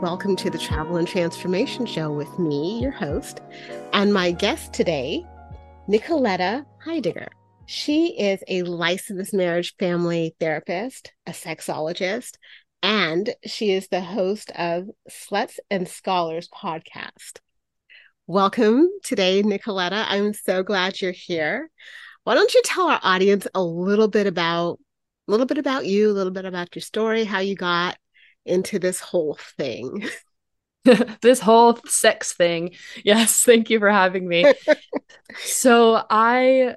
Welcome to the Travel and Transformation Show with me, your host, and my guest today, Nicoletta Heidegger. She is a licensed marriage family therapist, a sexologist, and she is the host of Sluts and Scholars podcast. Welcome today, Nicoletta. I'm so glad you're here. Why don't you tell our audience a little bit about a little bit about you, a little bit about your story, how you got into this whole thing. this whole sex thing. Yes, thank you for having me. so I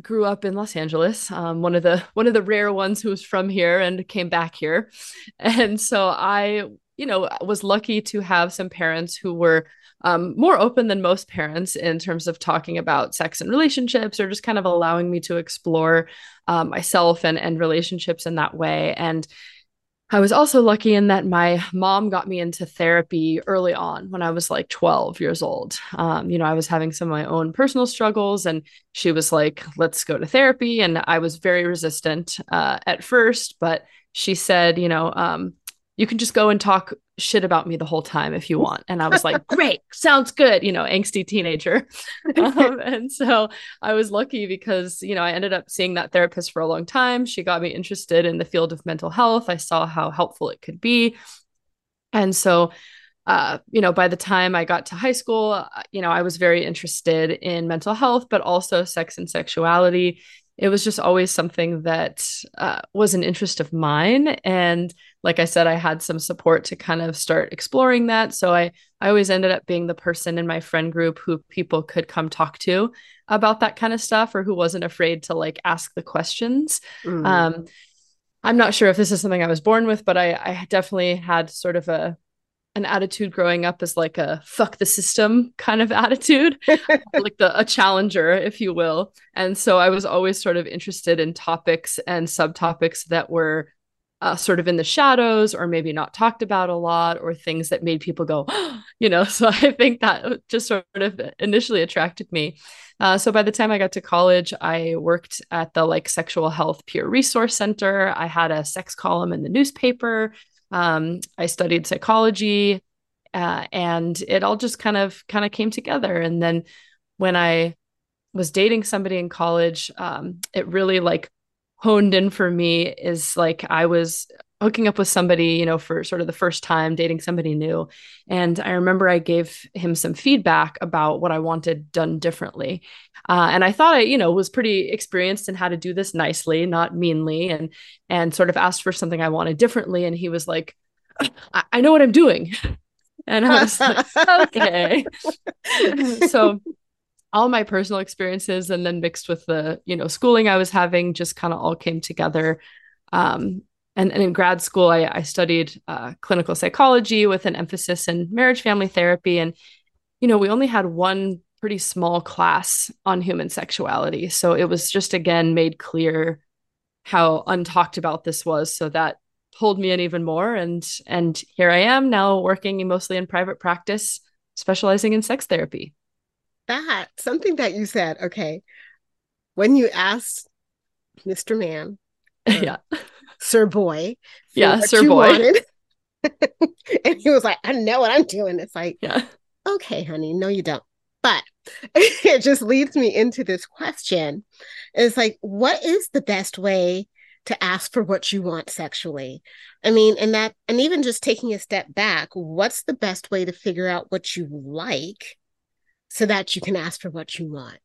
grew up in Los Angeles, um, one of the one of the rare ones who was from here and came back here, and so I, you know, was lucky to have some parents who were um, more open than most parents in terms of talking about sex and relationships, or just kind of allowing me to explore um, myself and and relationships in that way. And I was also lucky in that my mom got me into therapy early on when I was like 12 years old. Um, you know, I was having some of my own personal struggles, and she was like, let's go to therapy. And I was very resistant uh, at first, but she said, you know, um, you can just go and talk shit about me the whole time if you want. And I was like, great, sounds good, you know, angsty teenager. um, and so I was lucky because, you know, I ended up seeing that therapist for a long time. She got me interested in the field of mental health. I saw how helpful it could be. And so, uh, you know, by the time I got to high school, uh, you know, I was very interested in mental health, but also sex and sexuality it was just always something that uh, was an interest of mine and like i said i had some support to kind of start exploring that so i i always ended up being the person in my friend group who people could come talk to about that kind of stuff or who wasn't afraid to like ask the questions mm. um i'm not sure if this is something i was born with but i i definitely had sort of a an attitude growing up as like a fuck the system kind of attitude, like the a challenger, if you will. And so I was always sort of interested in topics and subtopics that were uh, sort of in the shadows or maybe not talked about a lot or things that made people go, you know. So I think that just sort of initially attracted me. Uh, so by the time I got to college, I worked at the like sexual health peer resource center. I had a sex column in the newspaper. Um, I studied psychology, uh, and it all just kind of kind of came together. And then when I was dating somebody in college, um, it really like honed in for me is like I was hooking up with somebody, you know, for sort of the first time dating somebody new. And I remember I gave him some feedback about what I wanted done differently. Uh, and I thought I, you know, was pretty experienced in how to do this nicely, not meanly, and and sort of asked for something I wanted differently. And he was like, I, I know what I'm doing. And I was like, okay. so all my personal experiences and then mixed with the, you know, schooling I was having just kind of all came together. Um, and, and in grad school, I, I studied uh, clinical psychology with an emphasis in marriage family therapy. And, you know, we only had one pretty small class on human sexuality. So it was just again made clear how untalked about this was. So that pulled me in even more. And and here I am now working mostly in private practice, specializing in sex therapy. That something that you said, okay. When you asked Mr. Man, yeah Sir Boy. Yeah, Sir Boy. and he was like, I know what I'm doing. It's like, yeah. okay, honey, no, you don't. But it just leads me into this question. It's like, what is the best way to ask for what you want sexually? I mean, and that, and even just taking a step back, what's the best way to figure out what you like so that you can ask for what you want?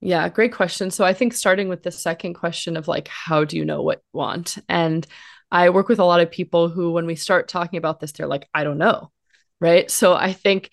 Yeah, great question. So I think starting with the second question of like, how do you know what you want? And I work with a lot of people who, when we start talking about this, they're like, I don't know. Right. So I think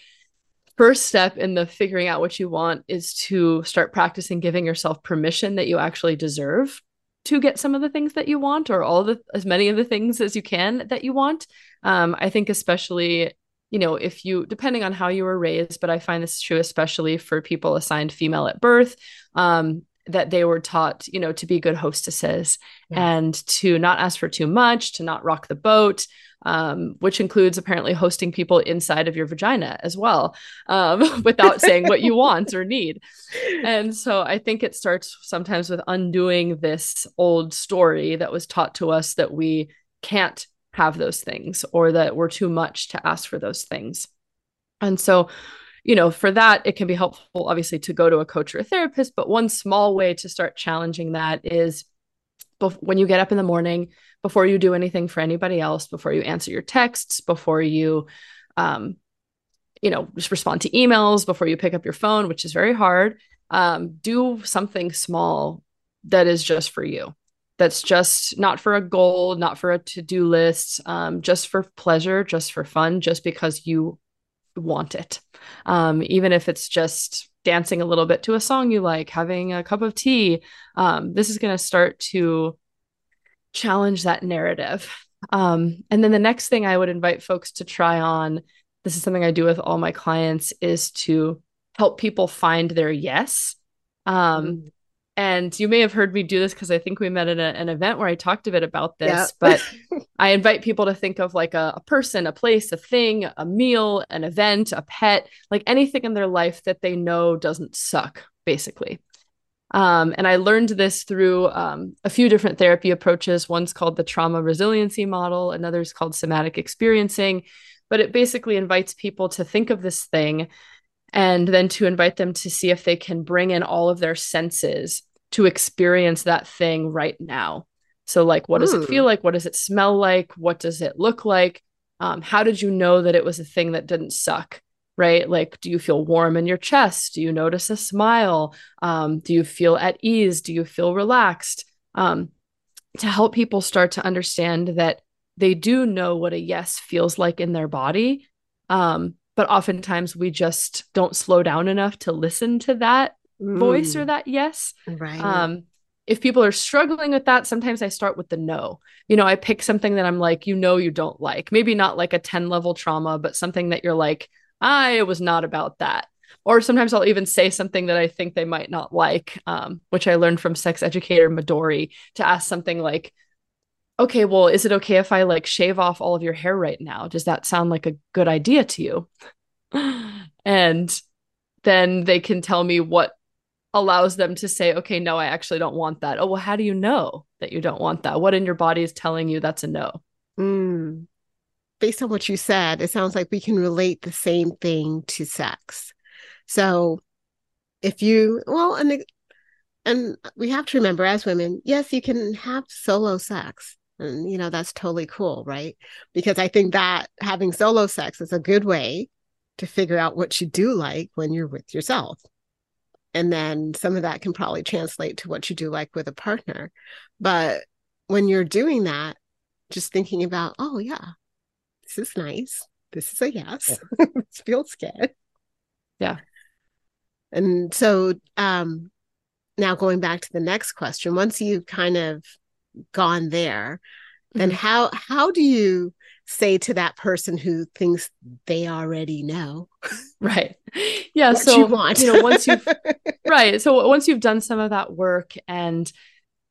first step in the figuring out what you want is to start practicing giving yourself permission that you actually deserve to get some of the things that you want or all the as many of the things as you can that you want um, i think especially you know, if you, depending on how you were raised, but I find this true especially for people assigned female at birth, um, that they were taught, you know, to be good hostesses yeah. and to not ask for too much, to not rock the boat, um, which includes apparently hosting people inside of your vagina as well, um, without saying what you want or need. And so I think it starts sometimes with undoing this old story that was taught to us that we can't have those things or that we're too much to ask for those things. And so, you know, for that, it can be helpful, obviously, to go to a coach or a therapist. But one small way to start challenging that is when you get up in the morning, before you do anything for anybody else, before you answer your texts, before you, um, you know, just respond to emails, before you pick up your phone, which is very hard, um, do something small that is just for you. That's just not for a goal, not for a to do list, um, just for pleasure, just for fun, just because you want it. Um, even if it's just dancing a little bit to a song you like, having a cup of tea, um, this is going to start to challenge that narrative. Um, and then the next thing I would invite folks to try on this is something I do with all my clients is to help people find their yes. Um, mm. And you may have heard me do this because I think we met at a, an event where I talked a bit about this, but I invite people to think of like a, a person, a place, a thing, a meal, an event, a pet, like anything in their life that they know doesn't suck, basically. Um, and I learned this through um, a few different therapy approaches. One's called the trauma resiliency model, another's called somatic experiencing. But it basically invites people to think of this thing and then to invite them to see if they can bring in all of their senses to experience that thing right now. So, like, what does it feel like? What does it smell like? What does it look like? Um, how did you know that it was a thing that didn't suck? Right? Like, do you feel warm in your chest? Do you notice a smile? Um, do you feel at ease? Do you feel relaxed? Um, to help people start to understand that they do know what a yes feels like in their body. Um, but oftentimes we just don't slow down enough to listen to that mm. voice or mm. that yes. Right. Um, if people are struggling with that, sometimes I start with the no. You know, I pick something that I'm like, you know, you don't like. Maybe not like a 10 level trauma, but something that you're like, I was not about that. Or sometimes I'll even say something that I think they might not like, um, which I learned from sex educator Midori to ask something like, okay, well, is it okay if I like shave off all of your hair right now? Does that sound like a good idea to you? and then they can tell me what allows them to say, okay, no, I actually don't want that. Oh, well, how do you know that you don't want that? What in your body is telling you that's a no? Mm. Based on what you said, it sounds like we can relate the same thing to sex. So if you, well, and, and we have to remember as women, yes, you can have solo sex. And, you know, that's totally cool, right? Because I think that having solo sex is a good way to figure out what you do like when you're with yourself and then some of that can probably translate to what you do like with a partner. But when you're doing that just thinking about oh yeah this is nice. This is a yes. Yeah. this feels good. Yeah. And so um now going back to the next question once you've kind of gone there then mm-hmm. how how do you say to that person who thinks they already know right. Yeah so you, want. you know once you've right so once you've done some of that work and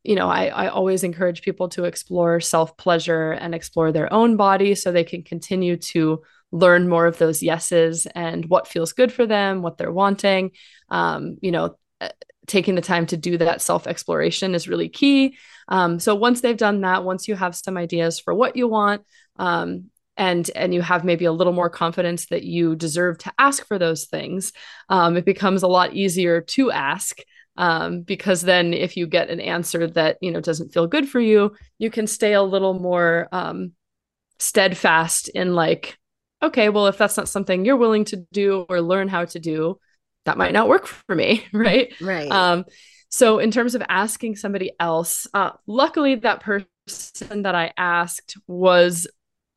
you know I, I always encourage people to explore self pleasure and explore their own body so they can continue to learn more of those yeses and what feels good for them what they're wanting. Um, you know uh, taking the time to do that self exploration is really key. Um, so once they've done that once you have some ideas for what you want um, and and you have maybe a little more confidence that you deserve to ask for those things. Um, it becomes a lot easier to ask um, because then if you get an answer that you know doesn't feel good for you you can stay a little more um, steadfast in like okay well if that's not something you're willing to do or learn how to do that might not work for me right? Right. Um, so in terms of asking somebody else uh, luckily that person that i asked was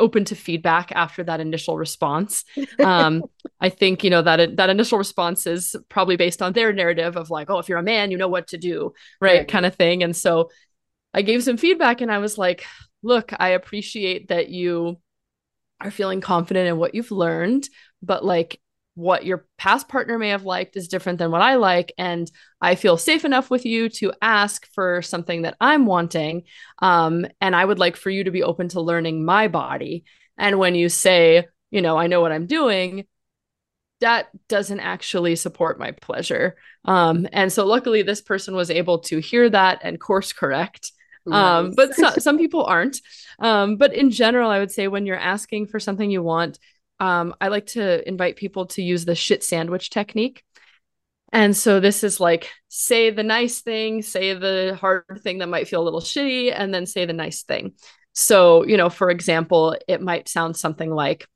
open to feedback after that initial response. Um, I think you know that that initial response is probably based on their narrative of like, oh, if you're a man, you know what to do, right, right. kind of thing. And so I gave some feedback, and I was like, look, I appreciate that you are feeling confident in what you've learned, but like what your past partner may have liked is different than what I like. And I feel safe enough with you to ask for something that I'm wanting. Um, and I would like for you to be open to learning my body. And when you say, you know, I know what I'm doing, that doesn't actually support my pleasure. Um, and so luckily, this person was able to hear that and course correct. Um, but so, some people aren't. Um, but in general, I would say when you're asking for something you want, um, I like to invite people to use the shit sandwich technique. And so this is like say the nice thing, say the hard thing that might feel a little shitty, and then say the nice thing. So, you know, for example, it might sound something like,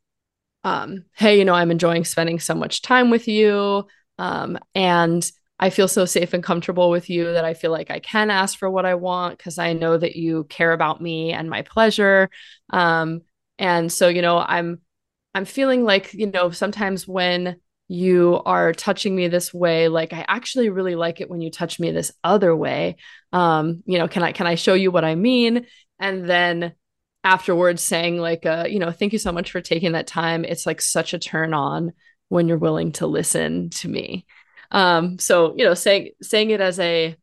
um, hey, you know, I'm enjoying spending so much time with you. Um, and I feel so safe and comfortable with you that I feel like I can ask for what I want because I know that you care about me and my pleasure. Um, and so, you know, I'm I'm feeling like, you know, sometimes when you are touching me this way, like I actually really like it when you touch me this other way. Um, you know, can I can I show you what I mean? And then afterwards saying like uh, you know, thank you so much for taking that time. It's like such a turn on when you're willing to listen to me. Um, so you know, saying saying it as a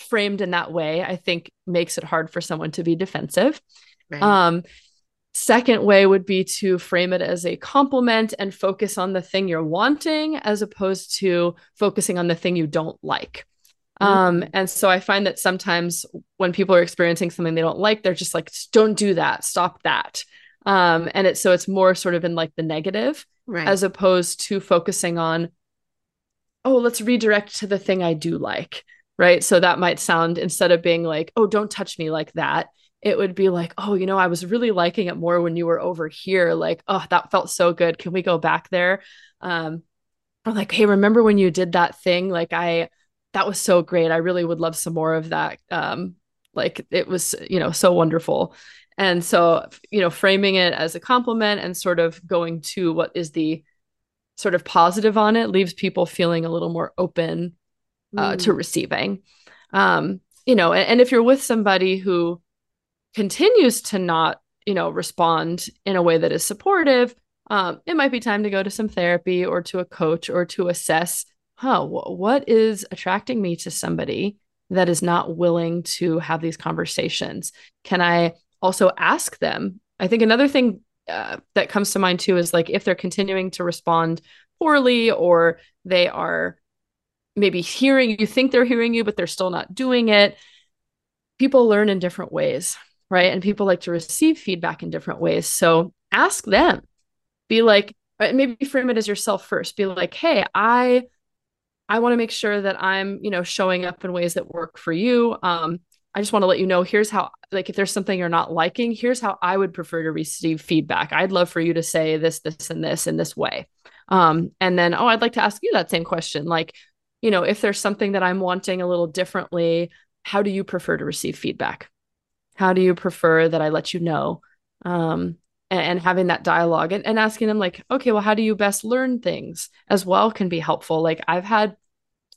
framed in that way, I think makes it hard for someone to be defensive. Right. Um, second way would be to frame it as a compliment and focus on the thing you're wanting as opposed to focusing on the thing you don't like. Um, mm-hmm. and so I find that sometimes when people are experiencing something they don't like, they're just like, don't do that, stop that. Um, and it's so it's more sort of in like the negative right. as opposed to focusing on oh, let's redirect to the thing I do like. Right. So that might sound instead of being like, oh, don't touch me like that, it would be like, oh, you know, I was really liking it more when you were over here. Like, oh, that felt so good. Can we go back there? Um, or like, hey, remember when you did that thing? Like, I, that was so great. I really would love some more of that. Um, like, it was, you know, so wonderful. And so, you know, framing it as a compliment and sort of going to what is the sort of positive on it leaves people feeling a little more open uh, mm. to receiving. Um, you know, and, and if you're with somebody who continues to not, you know, respond in a way that is supportive, um, it might be time to go to some therapy or to a coach or to assess, huh, what is attracting me to somebody that is not willing to have these conversations? Can I also ask them? I think another thing uh, that comes to mind too is like if they're continuing to respond poorly or they are maybe hearing you think they're hearing you but they're still not doing it people learn in different ways right and people like to receive feedback in different ways so ask them be like uh, maybe frame it as yourself first be like hey i i want to make sure that i'm you know showing up in ways that work for you um I just want to let you know here's how like if there's something you're not liking, here's how I would prefer to receive feedback. I'd love for you to say this, this, and this in this way. Um, and then, oh, I'd like to ask you that same question. Like, you know, if there's something that I'm wanting a little differently, how do you prefer to receive feedback? How do you prefer that I let you know? Um, and, and having that dialogue and, and asking them like, okay, well, how do you best learn things as well can be helpful. Like I've had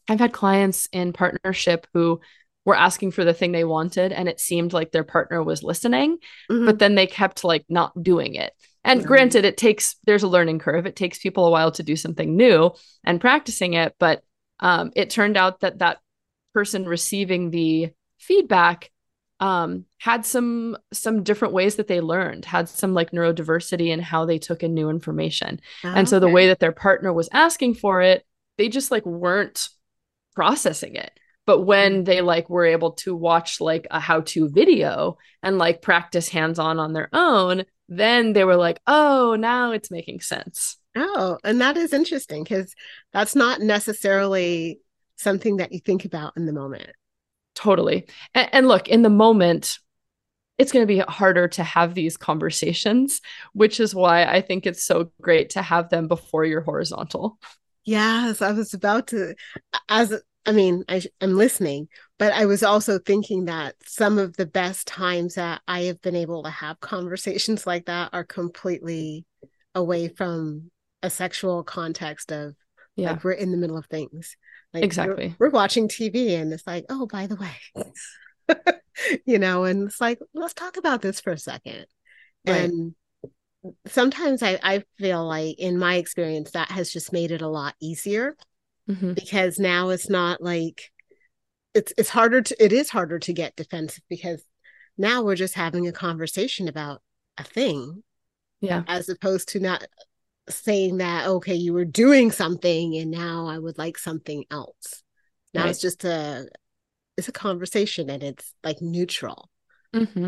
I've had clients in partnership who were asking for the thing they wanted and it seemed like their partner was listening mm-hmm. but then they kept like not doing it and right. granted it takes there's a learning curve it takes people a while to do something new and practicing it but um, it turned out that that person receiving the feedback um, had some some different ways that they learned had some like neurodiversity in how they took in new information oh, and so okay. the way that their partner was asking for it they just like weren't processing it but when mm. they like were able to watch like a how-to video and like practice hands-on on their own then they were like oh now it's making sense oh and that is interesting because that's not necessarily something that you think about in the moment totally. And, and look in the moment it's going to be harder to have these conversations which is why i think it's so great to have them before you're horizontal. Yes i was about to as I mean, I, I'm listening, but I was also thinking that some of the best times that I have been able to have conversations like that are completely away from a sexual context of yeah. like we're in the middle of things like exactly we're, we're watching tv and it's like oh by the way you know and it's like let's talk about this for a second right. and sometimes I, I feel like in my experience that has just made it a lot easier mm-hmm. because now it's not like it's it's harder to it is harder to get defensive because now we're just having a conversation about a thing yeah as opposed to not saying that okay you were doing something and now i would like something else now right. it's just a it's a conversation and it's like neutral Mm-hmm.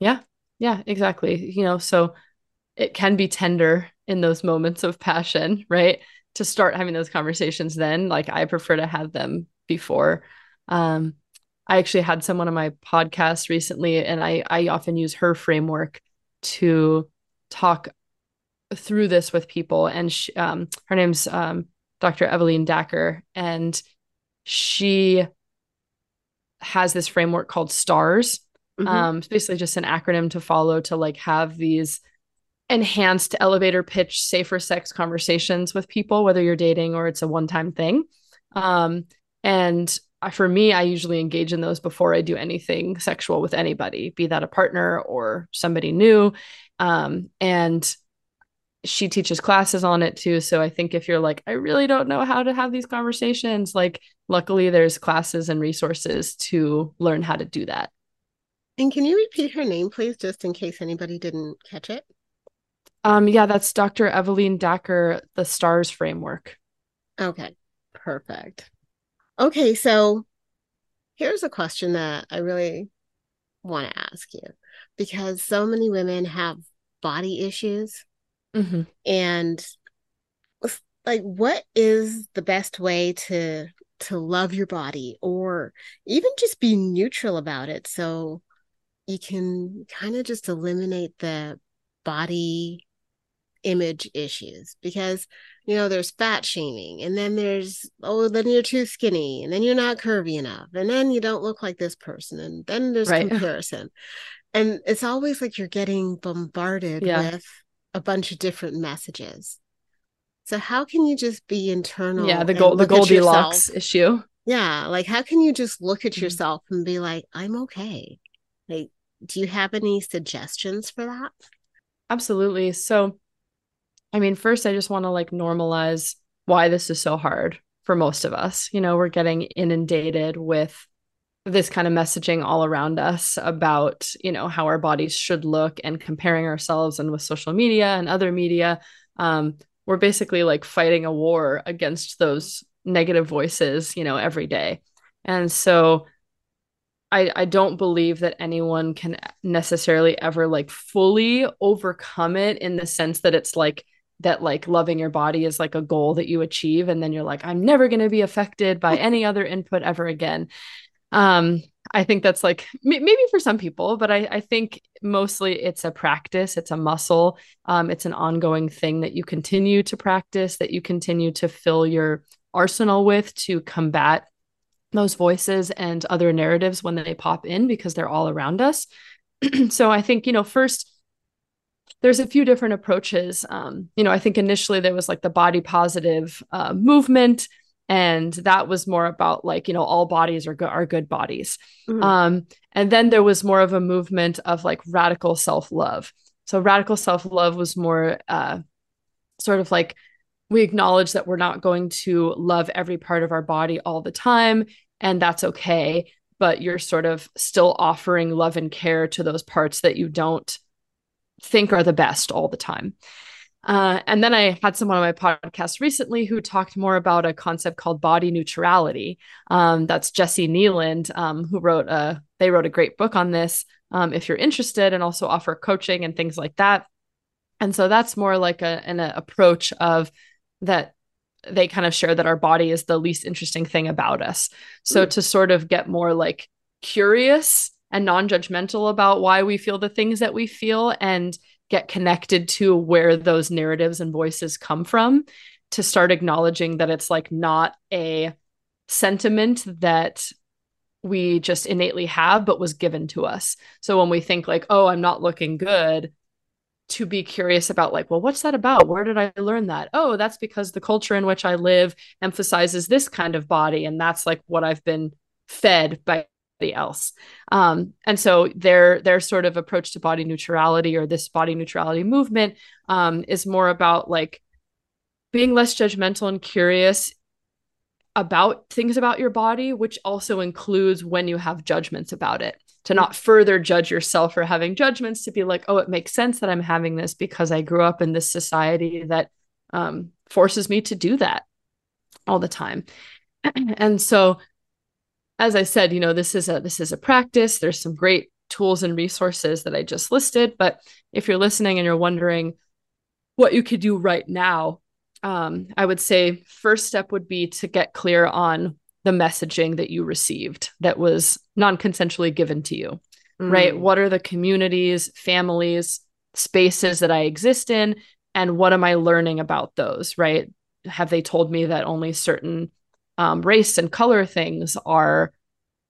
Yeah. Yeah, exactly. You know, so it can be tender in those moments of passion, right? To start having those conversations then, like I prefer to have them before. Um, I actually had someone on my podcast recently, and I I often use her framework to talk through this with people. And she, um, her name's um, Dr. Evelyn Dacker, and she has this framework called STARS. Mm-hmm. Um, it's basically just an acronym to follow to like have these enhanced elevator pitch safer sex conversations with people, whether you're dating or it's a one time thing. Um, and for me, I usually engage in those before I do anything sexual with anybody, be that a partner or somebody new. Um, and she teaches classes on it too. So I think if you're like, I really don't know how to have these conversations, like, luckily there's classes and resources to learn how to do that. And can you repeat her name, please, just in case anybody didn't catch it? Um, yeah, that's Dr. Evelyn Dacker, the STARS framework. Okay, perfect. Okay, so here's a question that I really want to ask you because so many women have body issues. Mm-hmm. And like, what is the best way to to love your body or even just be neutral about it so you can kind of just eliminate the body image issues because you know there's fat shaming and then there's oh then you're too skinny and then you're not curvy enough and then you don't look like this person and then there's right. comparison and it's always like you're getting bombarded yeah. with a bunch of different messages. So how can you just be internal yeah the gold the goldilocks issue. Yeah like how can you just look at mm-hmm. yourself and be like i'm okay. Like do you have any suggestions for that? Absolutely. So I mean, first, I just want to like normalize why this is so hard for most of us. You know, we're getting inundated with this kind of messaging all around us about, you know, how our bodies should look and comparing ourselves and with social media and other media. Um, we're basically like fighting a war against those negative voices, you know, every day. And so I, I don't believe that anyone can necessarily ever like fully overcome it in the sense that it's like that like loving your body is like a goal that you achieve and then you're like i'm never going to be affected by any other input ever again um i think that's like maybe for some people but I, I think mostly it's a practice it's a muscle um, it's an ongoing thing that you continue to practice that you continue to fill your arsenal with to combat those voices and other narratives when they pop in because they're all around us so i think you know first there's a few different approaches. Um, you know, I think initially there was like the body positive uh, movement, and that was more about like you know all bodies are good are good bodies. Mm-hmm. Um, and then there was more of a movement of like radical self love. So radical self love was more uh, sort of like we acknowledge that we're not going to love every part of our body all the time, and that's okay. But you're sort of still offering love and care to those parts that you don't think are the best all the time. Uh, and then I had someone on my podcast recently who talked more about a concept called body neutrality. Um, that's Jessi Kneeland, um, who wrote a they wrote a great book on this. Um, if you're interested, and also offer coaching and things like that. And so that's more like a, an a approach of that they kind of share that our body is the least interesting thing about us. So mm. to sort of get more like curious and non-judgmental about why we feel the things that we feel and get connected to where those narratives and voices come from to start acknowledging that it's like not a sentiment that we just innately have but was given to us. So when we think like oh i'm not looking good to be curious about like well what's that about? Where did i learn that? Oh that's because the culture in which i live emphasizes this kind of body and that's like what i've been fed by else. Um, and so their their sort of approach to body neutrality or this body neutrality movement um, is more about like being less judgmental and curious about things about your body, which also includes when you have judgments about it. To not further judge yourself for having judgments, to be like, oh, it makes sense that I'm having this because I grew up in this society that um, forces me to do that all the time. and so as I said, you know, this is a this is a practice. There's some great tools and resources that I just listed. But if you're listening and you're wondering what you could do right now, um, I would say first step would be to get clear on the messaging that you received that was non consensually given to you, mm. right? What are the communities, families, spaces that I exist in? And what am I learning about those, right? Have they told me that only certain um, race and color things are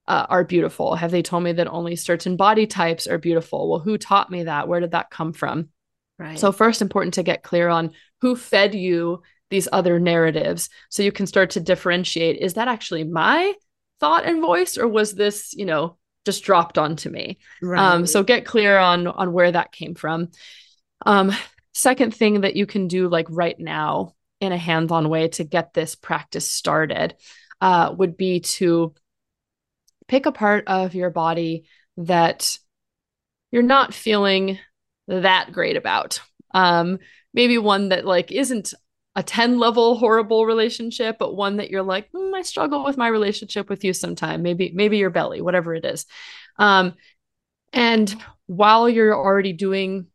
uh, are beautiful? Have they told me that only certain body types are beautiful? Well, who taught me that? Where did that come from? Right. So first, important to get clear on who fed you these other narratives, so you can start to differentiate: is that actually my thought and voice, or was this, you know, just dropped onto me? Right. Um, so get clear on on where that came from. Um, second thing that you can do, like right now, in a hands-on way to get this practice started, uh, would be to pick a part of your body that you're not feeling that great about. Um, maybe one that like isn't a 10 level horrible relationship, but one that you're like, mm, I struggle with my relationship with you sometime. Maybe, maybe your belly, whatever it is. Um, and while you're already doing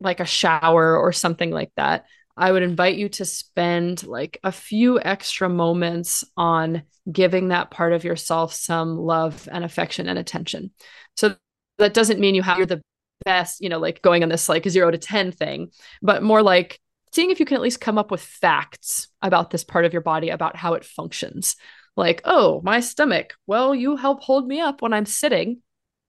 like a shower or something like that, I would invite you to spend like a few extra moments on giving that part of yourself some love and affection and attention. So that doesn't mean you have you're the best, you know, like going on this like zero to 10 thing, but more like seeing if you can at least come up with facts about this part of your body, about how it functions. Like, oh, my stomach. Well, you help hold me up when I'm sitting.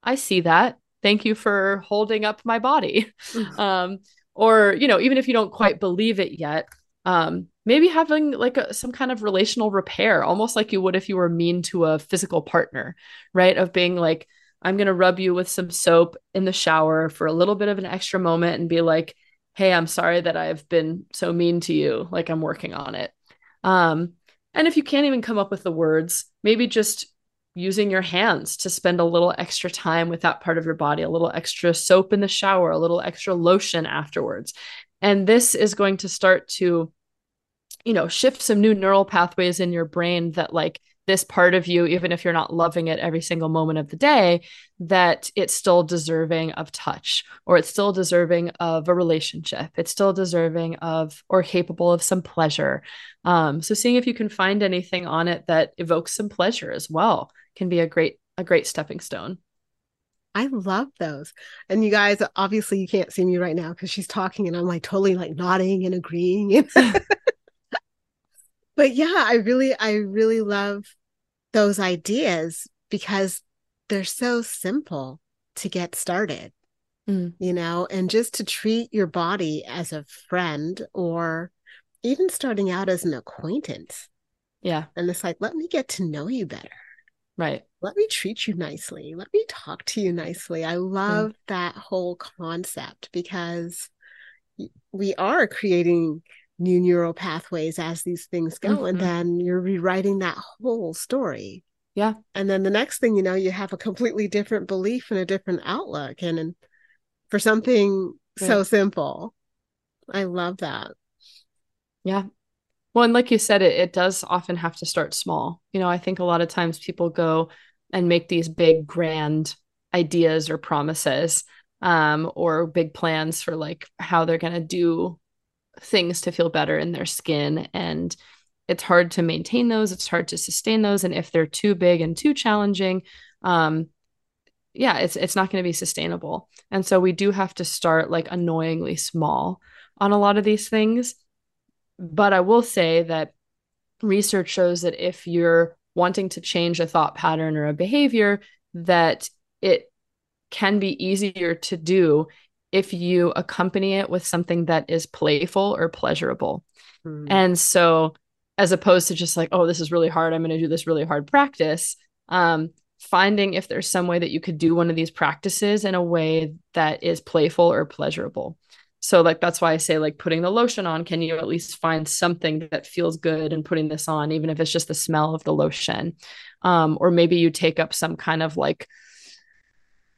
I see that. Thank you for holding up my body. Um, or you know even if you don't quite believe it yet um maybe having like a, some kind of relational repair almost like you would if you were mean to a physical partner right? Of being like i'm going to rub you with some soap in the shower for a little bit of an extra moment and be like hey i'm sorry that i've been so mean to you like i'm working on it um and if you can't even come up with the words maybe just using your hands to spend a little extra time with that part of your body, a little extra soap in the shower, a little extra lotion afterwards. And this is going to start to, you know, shift some new neural pathways in your brain that, like, this part of you, even if you're not loving it every single moment of the day, that it's still deserving of touch or it's still deserving of a relationship. It's still deserving of or capable of some pleasure. Um, so seeing if you can find anything on it that evokes some pleasure as well can be a great a great stepping stone. I love those. And you guys, obviously you can't see me right now because she's talking and I'm like totally like nodding and agreeing. but yeah, I really, I really love those ideas because they're so simple to get started. Mm. You know, and just to treat your body as a friend or even starting out as an acquaintance. Yeah. And it's like, let me get to know you better. Right. Let me treat you nicely. Let me talk to you nicely. I love mm. that whole concept because we are creating new neural pathways as these things go. Mm-hmm. And then you're rewriting that whole story. Yeah. And then the next thing you know, you have a completely different belief and a different outlook. And, and for something right. so simple, I love that. Yeah. Well, and like you said, it, it does often have to start small. You know, I think a lot of times people go and make these big, grand ideas or promises um, or big plans for like how they're going to do things to feel better in their skin. And it's hard to maintain those, it's hard to sustain those. And if they're too big and too challenging, um, yeah, it's it's not going to be sustainable. And so we do have to start like annoyingly small on a lot of these things but I will say that research shows that if you're wanting to change a thought pattern or a behavior, that it can be easier to do if you accompany it with something that is playful or pleasurable. Mm. And so, as opposed to just like, oh, this is really hard, I'm going to do this really hard practice, um, finding if there's some way that you could do one of these practices in a way that is playful or pleasurable. So like that's why I say like putting the lotion on, can you at least find something that feels good and putting this on, even if it's just the smell of the lotion? Um, or maybe you take up some kind of like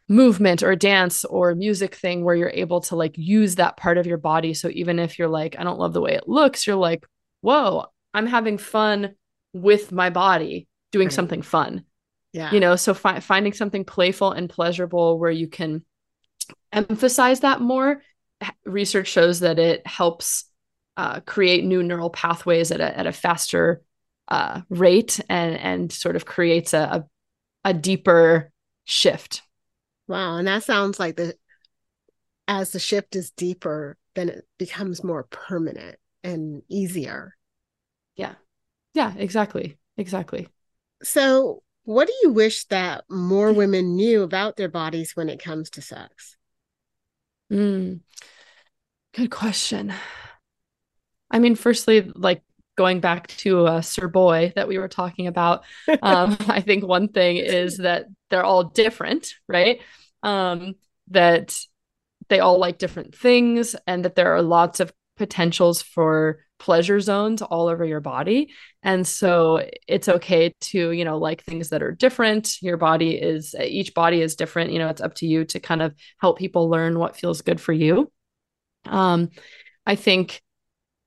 movement or dance or music thing where you're able to like use that part of your body. So even if you're like, I don't love the way it looks, you're like, whoa, I'm having fun with my body doing right. something fun. Yeah. You know, so fi- finding something playful and pleasurable where you can emphasize that more. Research shows that it helps uh, create new neural pathways at a, at a faster uh, rate and and sort of creates a, a, a deeper shift. Wow, and that sounds like the as the shift is deeper, then it becomes more permanent and easier. Yeah. Yeah, exactly. Exactly. So, what do you wish that more women knew about their bodies when it comes to sex? Mm, good question. I mean, firstly, like going back to uh, Sir Boy that we were talking about, um, I think one thing is that they're all different, right? Um, that they all like different things, and that there are lots of potentials for pleasure zones all over your body. And so it's okay to, you know, like things that are different. Your body is, each body is different. You know, it's up to you to kind of help people learn what feels good for you. Um, I think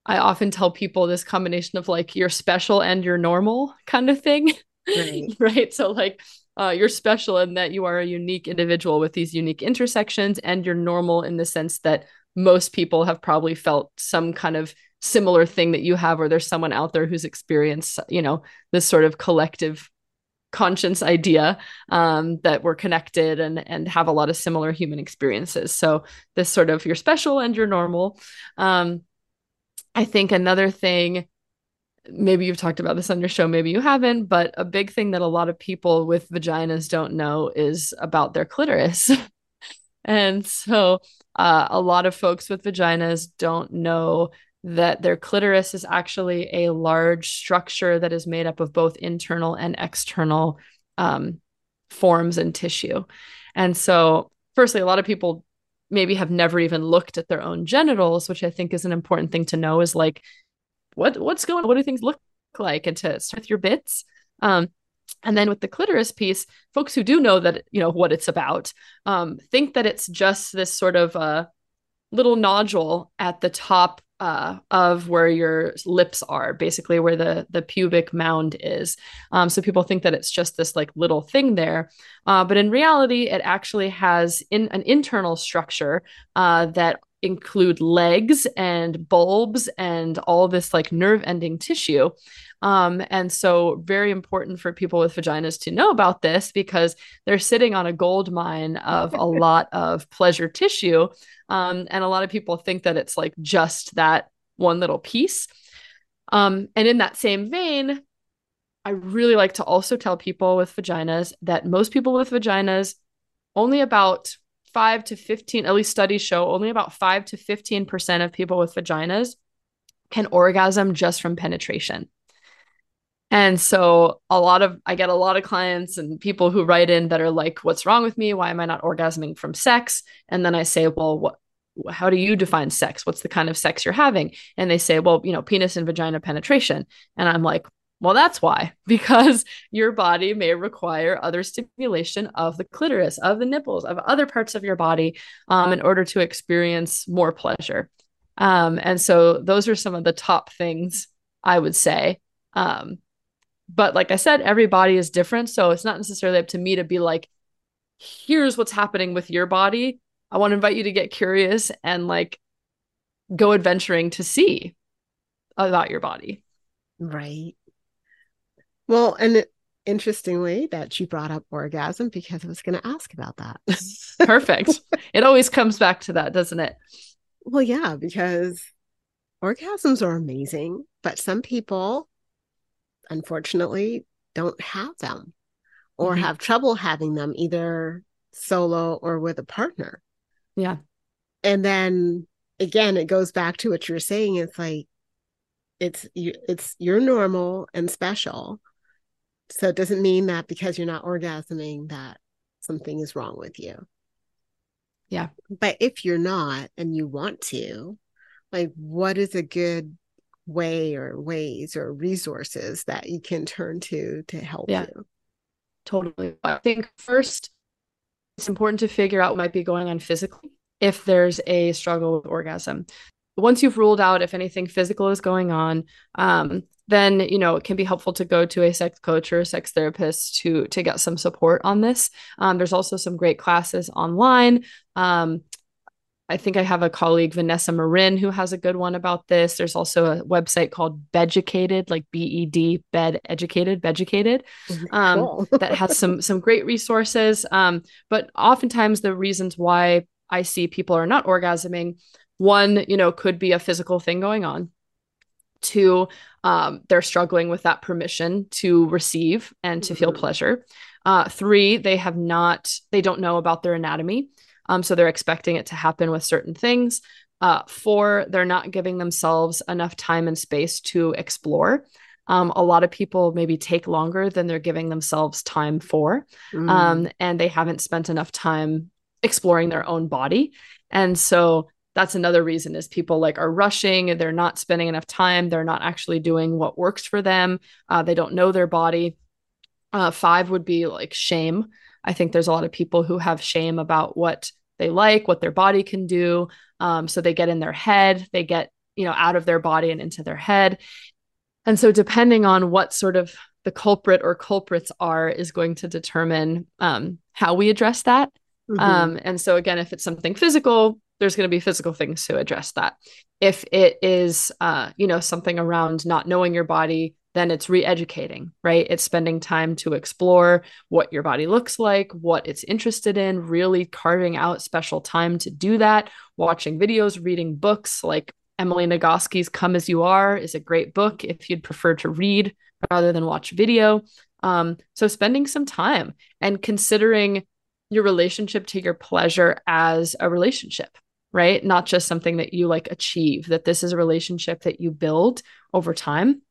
I often tell people this combination of like you're special and you're normal kind of thing. Right. right. So, like, uh, you're special in that you are a unique individual with these unique intersections, and you're normal in the sense that most people have probably felt some kind of similar thing that you have, or there's someone out there who's experienced, you know, this sort of collective conscience idea um, that we're connected and and have a lot of similar human experiences. So this sort of you're special and you're normal. Um, I think another thing, maybe you've talked about this on your show, maybe you haven't, but a big thing that a lot of people with vaginas don't know is about their clitoris. and so uh, a lot of folks with vaginas don't know that their clitoris is actually a large structure that is made up of both internal and external um, forms and tissue. And so, firstly, a lot of people maybe have never even looked at their own genitals, which I think is an important thing to know is like, what what's going on? What do things look like? And to start with your bits. Um, and then with the clitoris piece, folks who do know that you know what it's about um, think that it's just this sort of uh, little nodule at the top uh, of where your lips are, basically where the the pubic mound is. Um, so people think that it's just this like little thing there, uh, but in reality, it actually has in an internal structure uh, that include legs and bulbs and all this like nerve ending tissue. Um, and so, very important for people with vaginas to know about this because they're sitting on a gold mine of a lot of pleasure tissue. Um, and a lot of people think that it's like just that one little piece. Um, and in that same vein, I really like to also tell people with vaginas that most people with vaginas, only about 5 to 15, at least studies show, only about 5 to 15% of people with vaginas can orgasm just from penetration. And so a lot of I get a lot of clients and people who write in that are like what's wrong with me? Why am I not orgasming from sex? And then I say, "Well, what how do you define sex? What's the kind of sex you're having?" And they say, "Well, you know, penis and vagina penetration." And I'm like, well, that's why, because your body may require other stimulation of the clitoris, of the nipples, of other parts of your body um, in order to experience more pleasure. Um, and so those are some of the top things I would say. Um, but like I said, every body is different. So it's not necessarily up to me to be like, here's what's happening with your body. I want to invite you to get curious and like go adventuring to see about your body. Right. Well, and interestingly, that you brought up orgasm because I was going to ask about that. Perfect. It always comes back to that, doesn't it? Well, yeah, because orgasms are amazing, but some people unfortunately don't have them or mm-hmm. have trouble having them either solo or with a partner. Yeah. And then again, it goes back to what you're saying. It's like it's you it's you're normal and special. So it doesn't mean that because you're not orgasming that something is wrong with you. Yeah. But if you're not and you want to, like what is a good way or ways or resources that you can turn to to help yeah, you. Totally. I think first, it's important to figure out what might be going on physically if there's a struggle with orgasm. Once you've ruled out if anything physical is going on, um, then you know it can be helpful to go to a sex coach or a sex therapist to to get some support on this um, there's also some great classes online um, I think I have a colleague, Vanessa Marin, who has a good one about this. There's also a website called Beducated, like B E D, Bed Educated, Beducated, um, cool. that has some some great resources. Um, but oftentimes, the reasons why I see people are not orgasming, one, you know, could be a physical thing going on. Two, um, they're struggling with that permission to receive and to mm-hmm. feel pleasure. Uh, three, they have not, they don't know about their anatomy. Um, so they're expecting it to happen with certain things. Uh, four, they're not giving themselves enough time and space to explore. Um, a lot of people maybe take longer than they're giving themselves time for, mm. um, and they haven't spent enough time exploring their own body. And so that's another reason is people like are rushing, they're not spending enough time, they're not actually doing what works for them, uh, they don't know their body. Uh, five would be like shame. I think there's a lot of people who have shame about what they like, what their body can do. Um, so they get in their head, they get, you know, out of their body and into their head. And so depending on what sort of the culprit or culprits are, is going to determine um, how we address that. Mm-hmm. Um, and so again, if it's something physical, there's going to be physical things to address that. If it is, uh, you know, something around not knowing your body, then it's re-educating right? It's spending time to explore what your body looks like what it's interested in really carving out special time to do that watching videos reading books like emily nagoski's come as you are is a great book if you'd prefer to read rather than watch video. Um, so spending some time and considering your relationship to your pleasure as a relationship right not just something that you like achieve that this is a relationship that you build over time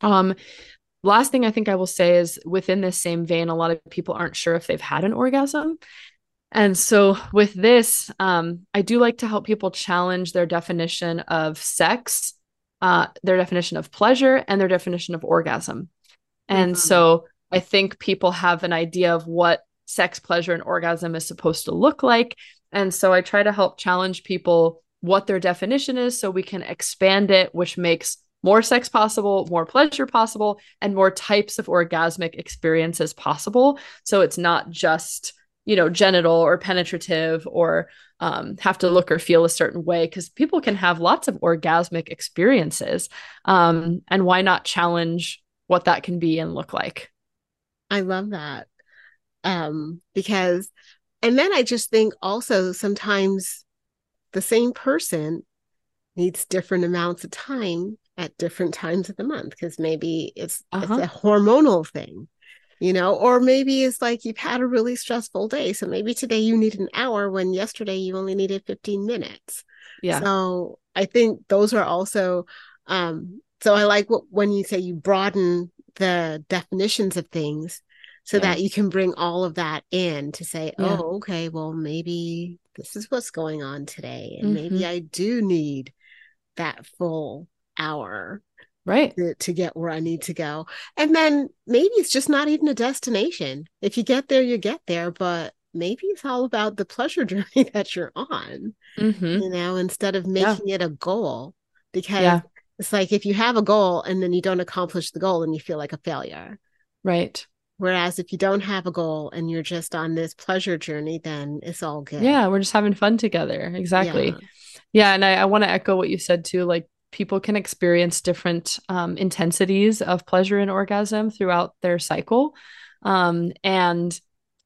um, last thing I think I will say is within this same vein, a lot of people aren't sure if they've had an orgasm. And so with this, um, I do like to help people challenge their definition of sex, uh, their definition of pleasure, and their definition of orgasm. And mm-hmm. so I think people have an idea of what sex, pleasure, and orgasm is supposed to look like. And so I try to help challenge people what their definition is so we can expand it, which makes more sex possible, more pleasure possible, and more types of orgasmic experiences possible. So it's not just, you know, genital or penetrative or um, have to look or feel a certain way because people can have lots of orgasmic experiences. Um, and why not challenge what that can be and look like? I love that. Um, because, and then I just think also sometimes the same person needs different amounts of time at different times of the month because maybe it's uh-huh. it's a hormonal thing you know or maybe it's like you've had a really stressful day. So maybe today you need an hour when yesterday you only needed 15 minutes. Yeah. So i think those are also um so i like what when you say you broaden the definitions of things so yeah. that you can bring all of that in to say yeah. oh okay well maybe this is what's going on today and mm-hmm. maybe i do need that full hour right to, to, get where i need to go and then maybe it's just not even a destination if you get there you get there but maybe it's all about the pleasure journey that you're on mm-hmm. you know instead of making yeah. it a goal because yeah. it's like if you have a goal and then you don't accomplish the goal and you feel like a failure right Whereas if you don't have a goal and you're just on this pleasure journey, then it's all good. Yeah, we're just having fun together. Exactly. Yeah, yeah and I, I want to echo what you said too. Like people can experience different um, intensities of pleasure and orgasm throughout their cycle. Um, and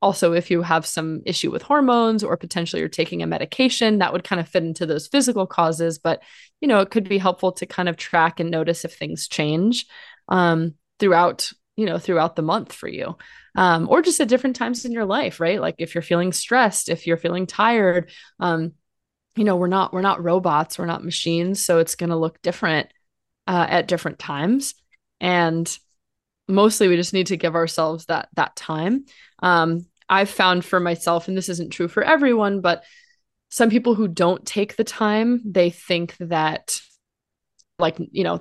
also, if you have some issue with hormones or potentially you're taking a medication, that would kind of fit into those physical causes. But, you know, it could be helpful to kind of track and notice if things change um, throughout, you know, throughout the month for you. Um, or just at different times in your life, right? Like if you're feeling stressed, if you're feeling tired, um, you know we're not we're not robots we're not machines so it's going to look different uh, at different times and mostly we just need to give ourselves that that time um, i've found for myself and this isn't true for everyone but some people who don't take the time they think that like you know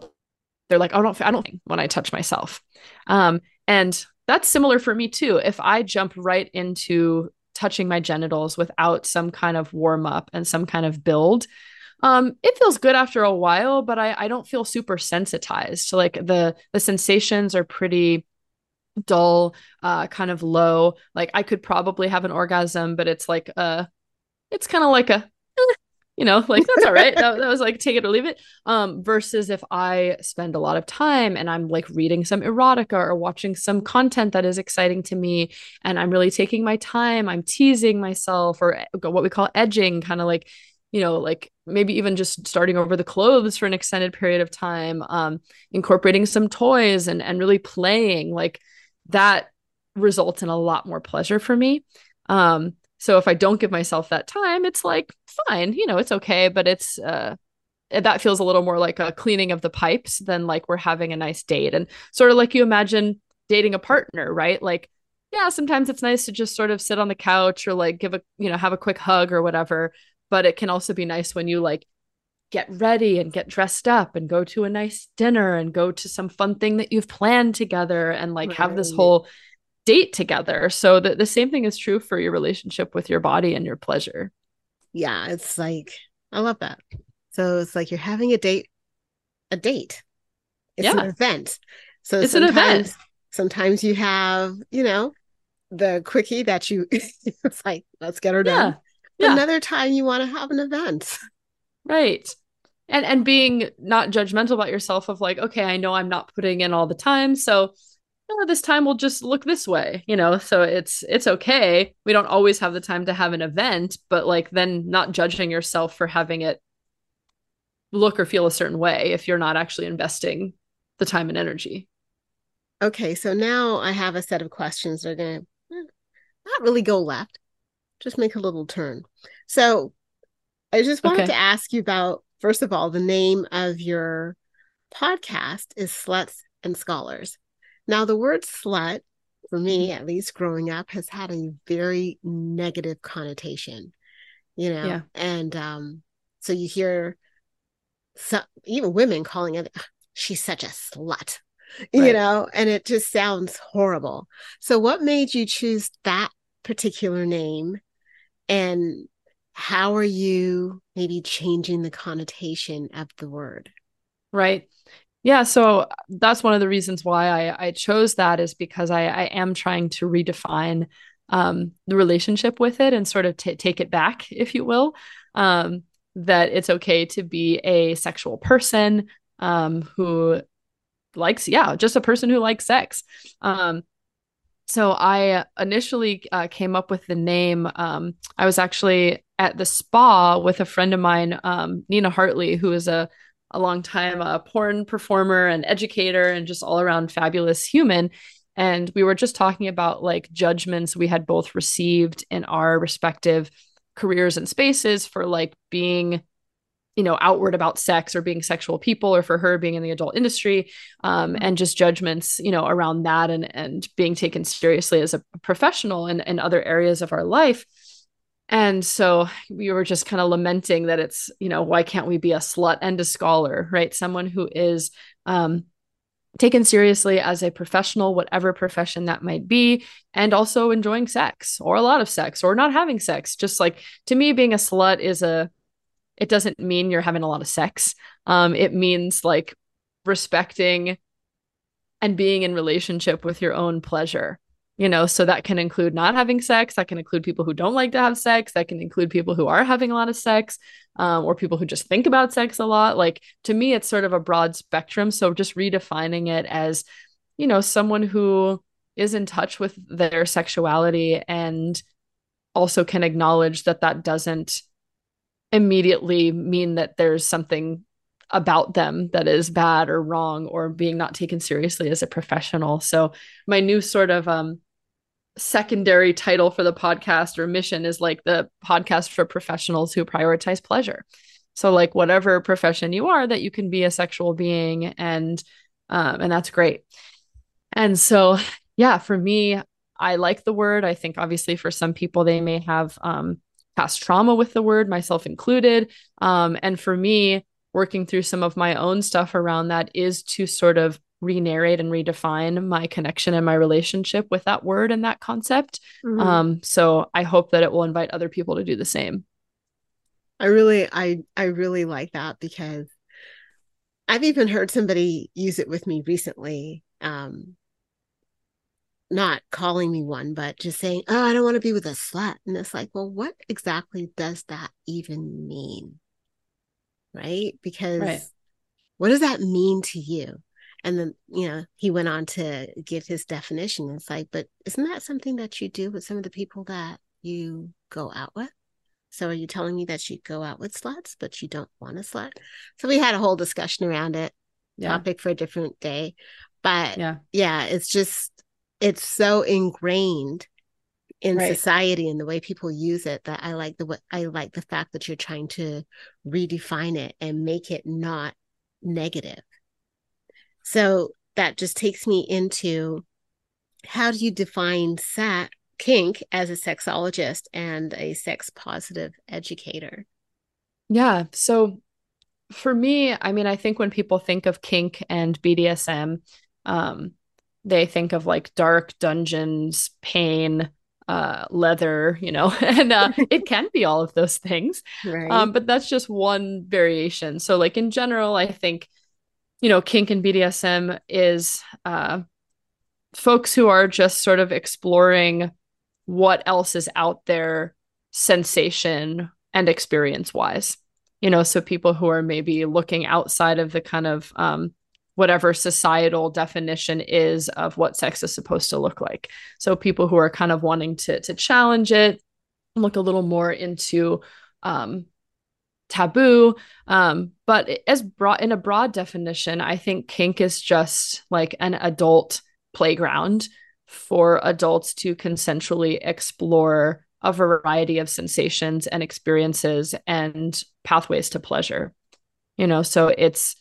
they're like i don't i don't think when i touch myself um, and that's similar for me too if i jump right into touching my genitals without some kind of warm up and some kind of build, Um, it feels good after a while, but I, I don't feel super sensitized. Like the the sensations are pretty dull, uh, kind of low. Like I could probably have an orgasm, but it's like a, it's kind of like a, you know, like that's all right. that, that was like take it or leave it. Um, versus if I spend a lot of time and I'm like reading some erotica or watching some content that is exciting to me, and I'm really taking my time, I'm teasing myself or eh, what we call edging, kind of like you know, like maybe even just starting over the clothes for an extended period of time, um, incorporating some toys and and really playing, like that results in a lot more pleasure for me. Um, so if I don't give myself that time, it's like fine, you know, it's okay, but it's uh that feels a little more like a cleaning of the pipes than like we're having a nice date. And sort of like you imagine dating a partner, right? Like yeah, sometimes it's nice to just sort of sit on the couch or like give a, you know, have a quick hug or whatever, but it can also be nice when you like get ready and get dressed up and go to a nice dinner and go to some fun thing that you've planned together and like right. have this whole date together. So that the same thing is true for your relationship with your body and your pleasure. Yeah, it's like I love that. So it's like you're having a date, a date. It's yeah. an event. So it's sometimes, an event. Sometimes you have, you know, the quickie that you it's like, let's get her done. Yeah. Another time you want to have an event. Right and and being not judgmental about yourself of like okay i know i'm not putting in all the time so oh, this time we'll just look this way, you know? So it's it's okay. We don't always have the time to have an event, but like then not judging yourself for having it look or feel a certain way if you're not actually investing the time and energy. Okay, so now I have a set of questions that are going to hmm, not really go left, just make a little turn. So I just wanted okay. to ask you about, first of all, the name of your podcast is Sluts and Scholars. Now, the word slut, for me at least growing up, has had a very negative connotation, you know, yeah. and um, so you hear some, even women calling it, she's such a slut, you know, and it just sounds horrible. So, what made you choose that particular name? And how are you maybe changing the connotation of the word? Right. Yeah, so that's one of the reasons why I, I chose that is because I, I am trying to redefine um, the relationship with it and sort of t- take it back, if you will. Um, that it's okay to be a sexual person um, who likes, yeah, just a person who likes sex. Um, so I initially uh, came up with the name. Um, I was actually at the spa with a friend of mine, um, Nina Hartley, who is a a long time a porn performer and educator and just all around fabulous human and we were just talking about like judgments we had both received in our respective careers and spaces for like being you know outward about sex or being sexual people or for her being in the adult industry um, mm-hmm. and just judgments you know around that and and being taken seriously as a professional in, in other areas of our life and so we were just kind of lamenting that it's, you know, why can't we be a slut and a scholar, right? Someone who is um, taken seriously as a professional, whatever profession that might be, and also enjoying sex or a lot of sex or not having sex. Just like to me, being a slut is a, it doesn't mean you're having a lot of sex. Um, it means like respecting and being in relationship with your own pleasure you know so that can include not having sex that can include people who don't like to have sex that can include people who are having a lot of sex um, or people who just think about sex a lot like to me it's sort of a broad spectrum so just redefining it as you know someone who is in touch with their sexuality and also can acknowledge that that doesn't immediately mean that there's something about them that is bad or wrong or being not taken seriously as a professional. So my new sort of um secondary title for the podcast or mission is like the podcast for professionals who prioritize pleasure. So like whatever profession you are that you can be a sexual being and um and that's great. And so yeah, for me I like the word. I think obviously for some people they may have um past trauma with the word, myself included. Um and for me working through some of my own stuff around that is to sort of re-narrate and redefine my connection and my relationship with that word and that concept. Mm-hmm. Um, so I hope that it will invite other people to do the same. I really I I really like that because I've even heard somebody use it with me recently. Um not calling me one, but just saying, Oh, I don't want to be with a slut. And it's like, well, what exactly does that even mean? Right? Because right. what does that mean to you? And then, you know, he went on to give his definition. It's like, but isn't that something that you do with some of the people that you go out with? So are you telling me that you go out with sluts, but you don't want a slut? So we had a whole discussion around it, yeah. topic for a different day. But yeah, yeah, it's just it's so ingrained in right. society and the way people use it that I like the I like the fact that you're trying to redefine it and make it not negative. So that just takes me into how do you define sat kink as a sexologist and a sex positive educator? Yeah. So for me, I mean, I think when people think of kink and BDSM, um, they think of like dark dungeons, pain, uh, leather, you know, and uh, it can be all of those things. Right. Um, but that's just one variation. So, like in general, I think you know, kink and BDSM is uh, folks who are just sort of exploring what else is out there, sensation and experience wise. You know, so people who are maybe looking outside of the kind of um, whatever societal definition is of what sex is supposed to look like. So people who are kind of wanting to to challenge it, look a little more into um, taboo. Um, but as broad in a broad definition, I think kink is just like an adult playground for adults to consensually explore a variety of sensations and experiences and pathways to pleasure. You know, so it's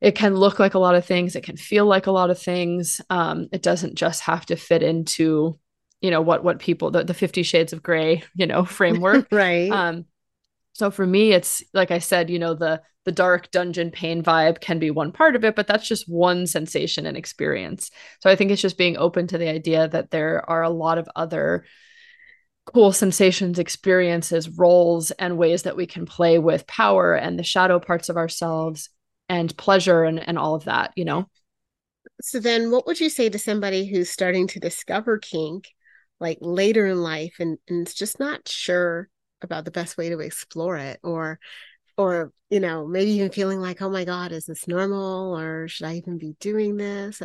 it can look like a lot of things, it can feel like a lot of things. Um, it doesn't just have to fit into you know what what people the, the 50 shades of Grey you know framework right um so for me, it's like I said, you know, the the dark dungeon pain vibe can be one part of it, but that's just one sensation and experience. So I think it's just being open to the idea that there are a lot of other cool sensations, experiences, roles, and ways that we can play with power and the shadow parts of ourselves and pleasure and, and all of that, you know? So then what would you say to somebody who's starting to discover kink like later in life and, and is just not sure about the best way to explore it or or you know maybe even feeling like oh my god is this normal or should i even be doing this?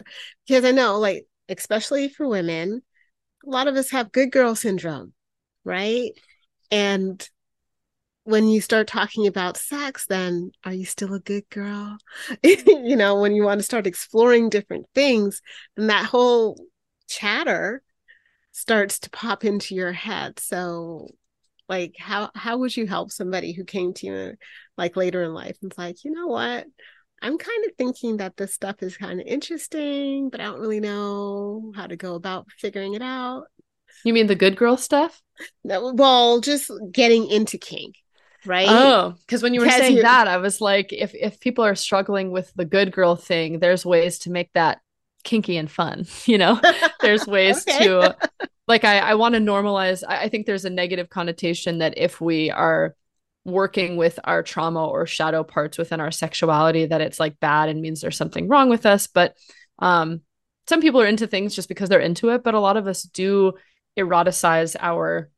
Because i know like especially for women a lot of us have good girl syndrome right? And when you start talking about sex then are you still a good girl? You know when you want to start exploring different things then that whole chatter starts to pop into your head. So like how how would you help somebody who came to you like later in life and it's like you know what? I'm kind of thinking that this stuff is kind of interesting but i don't really know how to go about figuring it out. You mean the good girl stuff? No, well just getting into kink right? Oh because when you were saying you... that i was like if if people are struggling with the good girl thing there's ways to make that kinky and fun you know? There's ways to like I, I want to normalize. I, I think there's a negative connotation that if we are working with our trauma or shadow parts within our sexuality, that it's like bad and means there's something wrong with us. But um, some people are into things just because they're into it, but a lot of us do eroticize our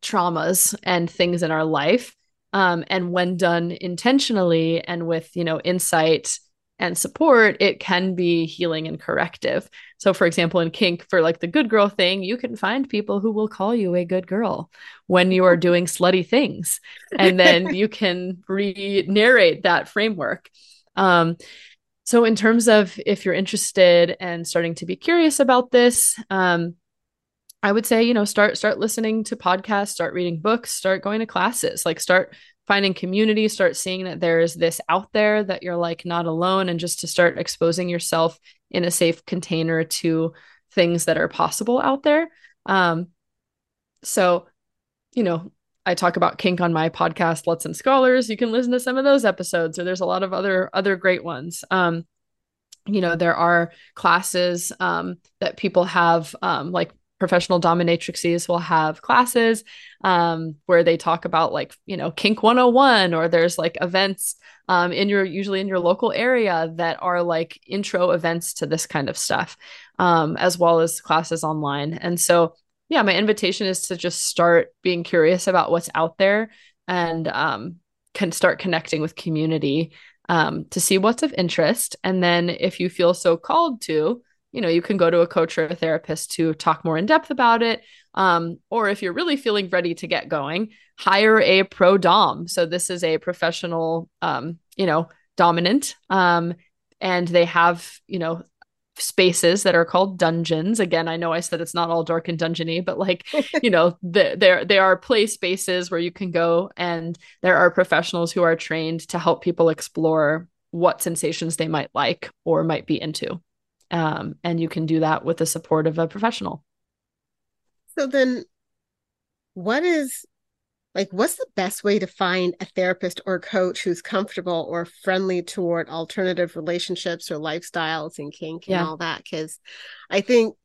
traumas and things in our life. Um, and when done intentionally and with you know insight and support, it can be healing and corrective. So, for example, in kink, for like the good girl thing, you can find people who will call you a good girl when you are doing slutty things. And then you can re narrate that framework. Um, so, in terms of if you're interested and starting to be curious about this, um, I would say, you know, start start listening to podcasts, start reading books, start going to classes, like start finding community, start seeing that there's this out there that you're like not alone, and just to start exposing yourself in a safe container to things that are possible out there. Um, so, you know, I talk about kink on my podcast, Sluts and Scholars. You can listen to some of those episodes, or there's a lot of other other great ones. Um, you know, there are classes um, that people have, um, like professional dominatrixes will have classes um, where they talk about like you know kink 101 or there's like events um, in your usually in your local area that are like intro events to this kind of stuff um, as well as classes online. And so yeah my invitation is to just start being curious about what's out there and um, can start connecting with community um, to see what's of interest. And then if you feel so called to you know, you can go to a coach or a therapist to talk more in depth about it. Um, or if you're really feeling ready to get going, hire a pro dom. So this is a professional, um, you know, dominant. Um, and they have, you know, spaces that are called dungeons. Again, I know I said it's not all dark and dungeony, but like, you know, the, there there are play spaces where you can go and there are professionals who are trained to help people explore what sensations they might like or might be into. Um, and you can do that with the support of a professional. So then, what is like, what's the best way to find a therapist or coach who's comfortable or friendly toward alternative relationships or lifestyles and kink and yeah. all that? Because I think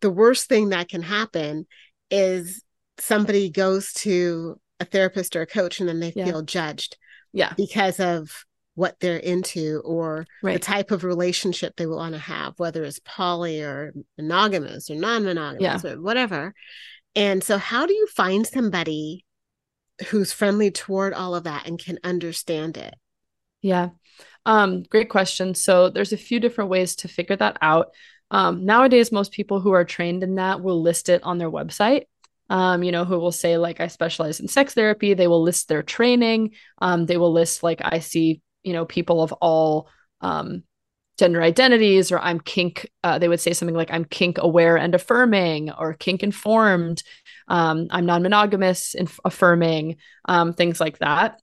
the worst thing that can happen is somebody goes to a therapist or a coach and then they yeah. feel judged. Yeah. Because of what they're into or right. the type of relationship they want to have, whether it's poly or monogamous or non monogamous yeah. or whatever. And so, how do you find somebody who's friendly toward all of that and can understand it? Yeah. Um, great question. So, there's a few different ways to figure that out. Um, nowadays, most people who are trained in that will list it on their website um, you know, who will say, like, I specialize in sex therapy. They will list their training. Um, they will list, like, I see you know people of all um, gender identities or i'm kink uh, they would say something like i'm kink aware and affirming or kink informed um, i'm non-monogamous and affirming um, things like that.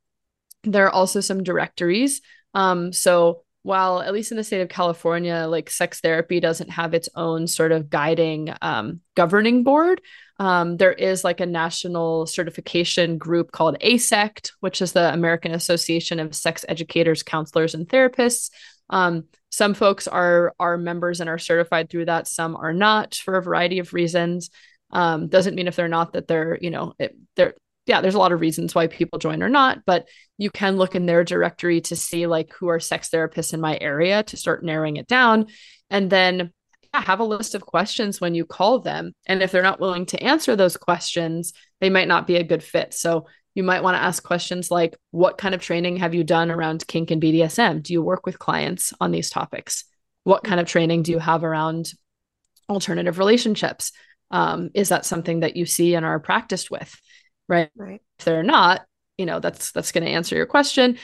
There are also some directories um, so while at least in the state of california like sex therapy doesn't have its own sort of guiding um, governing board um, there is like a national certification group called AASECT, which is the American Association of Sex Educators, Counselors, and Therapists. Um, some folks are are members and are certified through that. Some are not for a variety of reasons. Um, doesn't mean if they're not that they're you know it, they're yeah there's a lot of reasons why people join or not but you can look in their directory to see like who are sex therapists in my area to start narrowing it down and then have a list of questions when you call them. And if they're not willing to answer those questions, they might not be a good fit. So you might want to ask questions like What kind of training have you done around kink and BDSM? Do you work with clients on these topics? What kind of training do you have around alternative relationships? Um, is that something that you see and are practiced with? Right. Right. If they're not, you know, that's that's going to answer your question.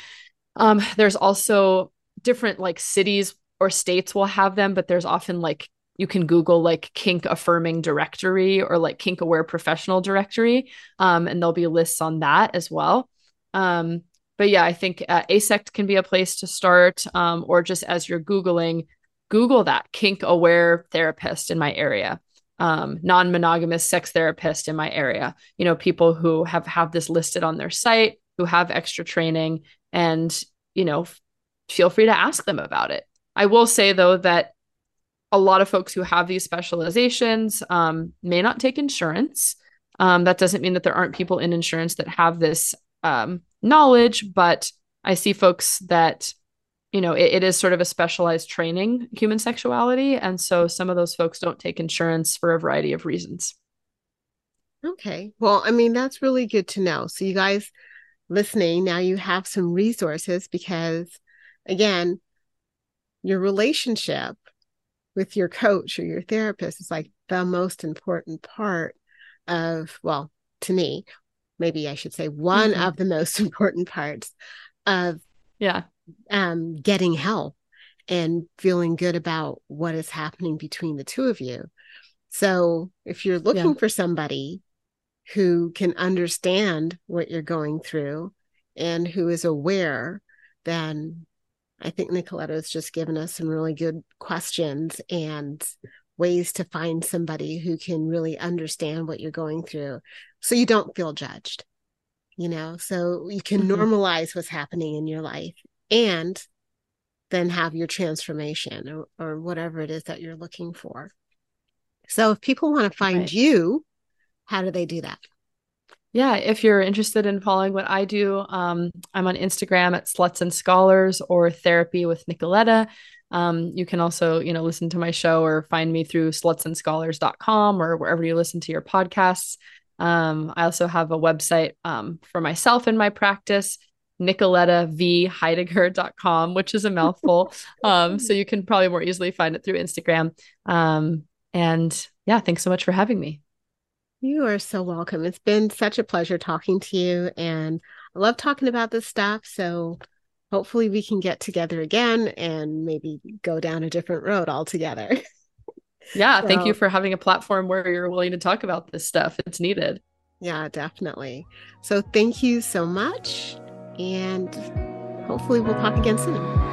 Um, there's also different like cities or states will have them, but there's often like you can Google like kink affirming directory or like kink aware professional directory. Um, and there'll be lists on that as well. Um, but yeah, I think uh, AASECT can be a place to start, um, or just as you're Googling, Google that kink aware therapist in my area. Um, non-monogamous sex therapist in my area you know people who have have this listed on their site who have extra training and you know feel free to ask them about it i will say though that a lot of folks who have these specializations um, may not take insurance. Um, that doesn't mean that there aren't people in insurance that have this um, knowledge, but I see folks that, you know, it, it is sort of a specialized training, human sexuality. And so some of those folks don't take insurance for a variety of reasons. Okay. Well, I mean, that's really good to know. So, you guys listening, now you have some resources because, again, your relationship with your coach or your therapist is like the most important part of well to me maybe i should say one mm-hmm. of the most important parts of yeah um getting help and feeling good about what is happening between the two of you so if you're looking yeah. for somebody who can understand what you're going through and who is aware then I think Nicoletta has just given us some really good questions and ways to find somebody who can really understand what you're going through so you don't feel judged, you know, so you can mm-hmm. normalize what's happening in your life and then have your transformation or, or whatever it is that you're looking for. So if people want to find right. you, how do they do that? Yeah, if you're interested in following what I do, um, I'm on Instagram at Sluts and Scholars or Therapy with Nicoletta. Um, you can also, you know, listen to my show or find me through slutsandscholars.com or wherever you listen to your podcasts. Um, I also have a website um, for myself and my practice, Nicoletta V nicolettavheidegger.com, which is a mouthful. um, so you can probably more easily find it through Instagram. Um, and yeah, thanks so much for having me. You are so welcome. It's been such a pleasure talking to you, and I love talking about this stuff. So hopefully, we can get together again and maybe go down a different road altogether. Yeah, so, thank you for having a platform where you're willing to talk about this stuff. It's needed. Yeah, definitely. So, thank you so much, and hopefully, we'll talk again soon.